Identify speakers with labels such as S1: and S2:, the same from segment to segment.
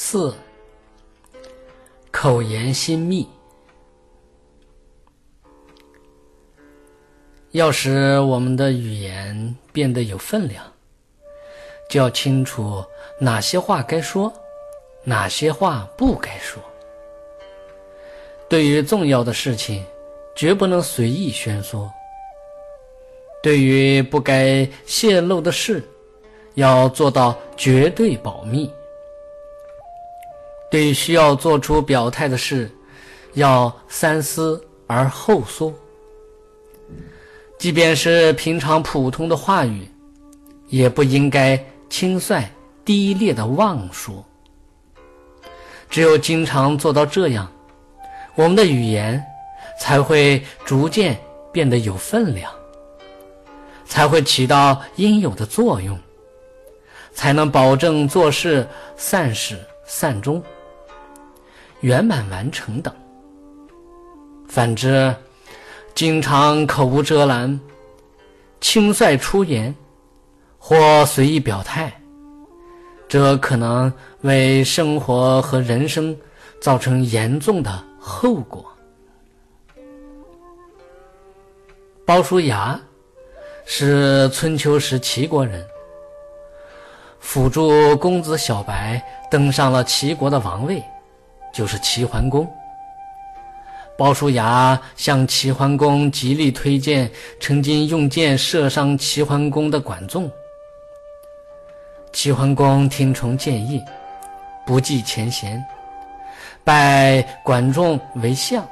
S1: 四、口言心密。要使我们的语言变得有分量，就要清楚哪些话该说，哪些话不该说。对于重要的事情，绝不能随意宣说；对于不该泄露的事，要做到绝对保密。对需要做出表态的事，要三思而后说。即便是平常普通的话语，也不应该轻率低劣的妄说。只有经常做到这样，我们的语言才会逐渐变得有分量，才会起到应有的作用，才能保证做事善始善终。圆满完成等。反之，经常口无遮拦、轻率出言或随意表态，这可能为生活和人生造成严重的后果。鲍叔牙是春秋时齐国人，辅助公子小白登上了齐国的王位。就是齐桓公。鲍叔牙向齐桓公极力推荐曾经用箭射伤齐桓公的管仲。齐桓公听从建议，不计前嫌，拜管仲为相，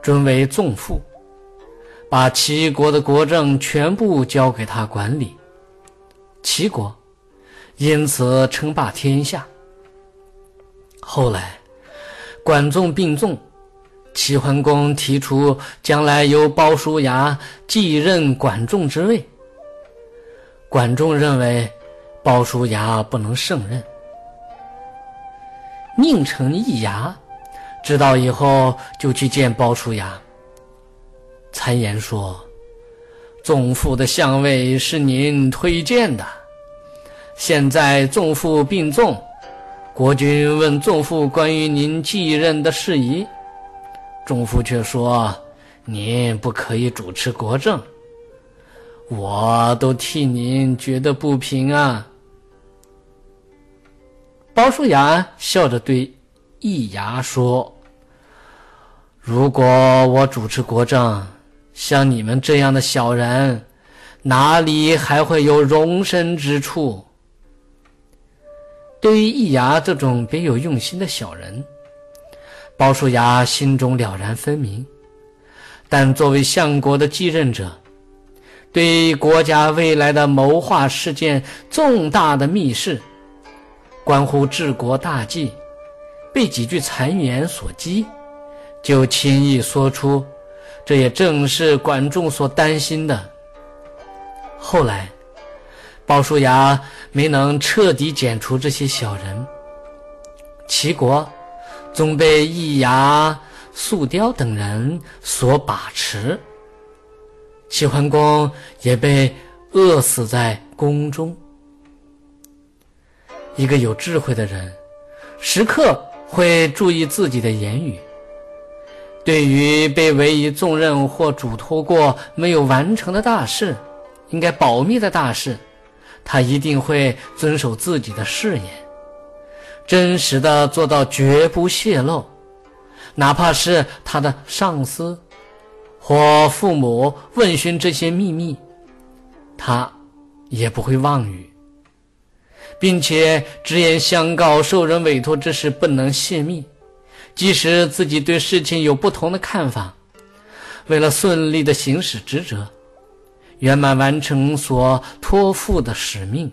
S1: 尊为仲父，把齐国的国政全部交给他管理，齐国因此称霸天下。后来，管仲病重，齐桓公提出将来由鲍叔牙继任管仲之位。管仲认为鲍叔牙不能胜任。宁城一牙知道以后，就去见鲍叔牙，谗言说：“仲父的相位是您推荐的，现在仲父病重。”国君问仲父关于您继任的事宜，仲父却说：“您不可以主持国政，我都替您觉得不平啊。”鲍叔牙笑着对易牙说：“如果我主持国政，像你们这样的小人，哪里还会有容身之处？”对于易牙这种别有用心的小人，鲍叔牙心中了然分明。但作为相国的继任者，对国家未来的谋划是件重大的密事，关乎治国大计，被几句谗言所激，就轻易说出，这也正是管仲所担心的。后来。鲍叔牙没能彻底剪除这些小人，齐国总被易牙、宿雕等人所把持，齐桓公也被饿死在宫中。一个有智慧的人，时刻会注意自己的言语。对于被委以重任或嘱托过没有完成的大事，应该保密的大事。他一定会遵守自己的誓言，真实的做到绝不泄露，哪怕是他的上司或父母问询这些秘密，他也不会妄语，并且直言相告受人委托之事不能泄密，即使自己对事情有不同的看法，为了顺利的行使职责。圆满完成所托付的使命。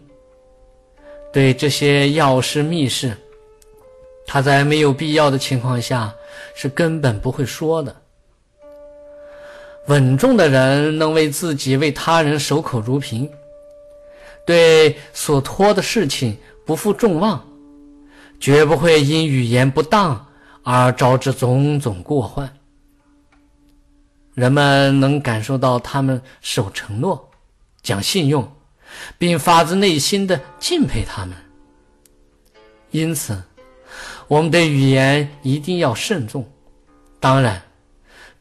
S1: 对这些要事密事，他在没有必要的情况下是根本不会说的。稳重的人能为自己、为他人守口如瓶，对所托的事情不负众望，绝不会因语言不当而招致种种过患。人们能感受到他们守承诺、讲信用，并发自内心的敬佩他们。因此，我们对语言一定要慎重。当然，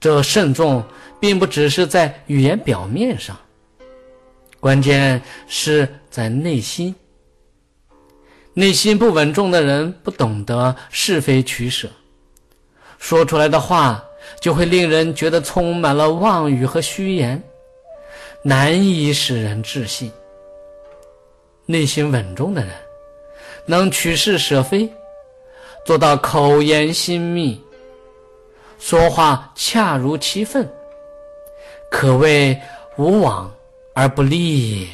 S1: 这慎重并不只是在语言表面上，关键是在内心。内心不稳重的人不懂得是非取舍，说出来的话就会令人觉得充满了妄语和虚言，难以使人置信。内心稳重的人，能取是舍非。做到口言心密，说话恰如其分，可谓无往而不利也。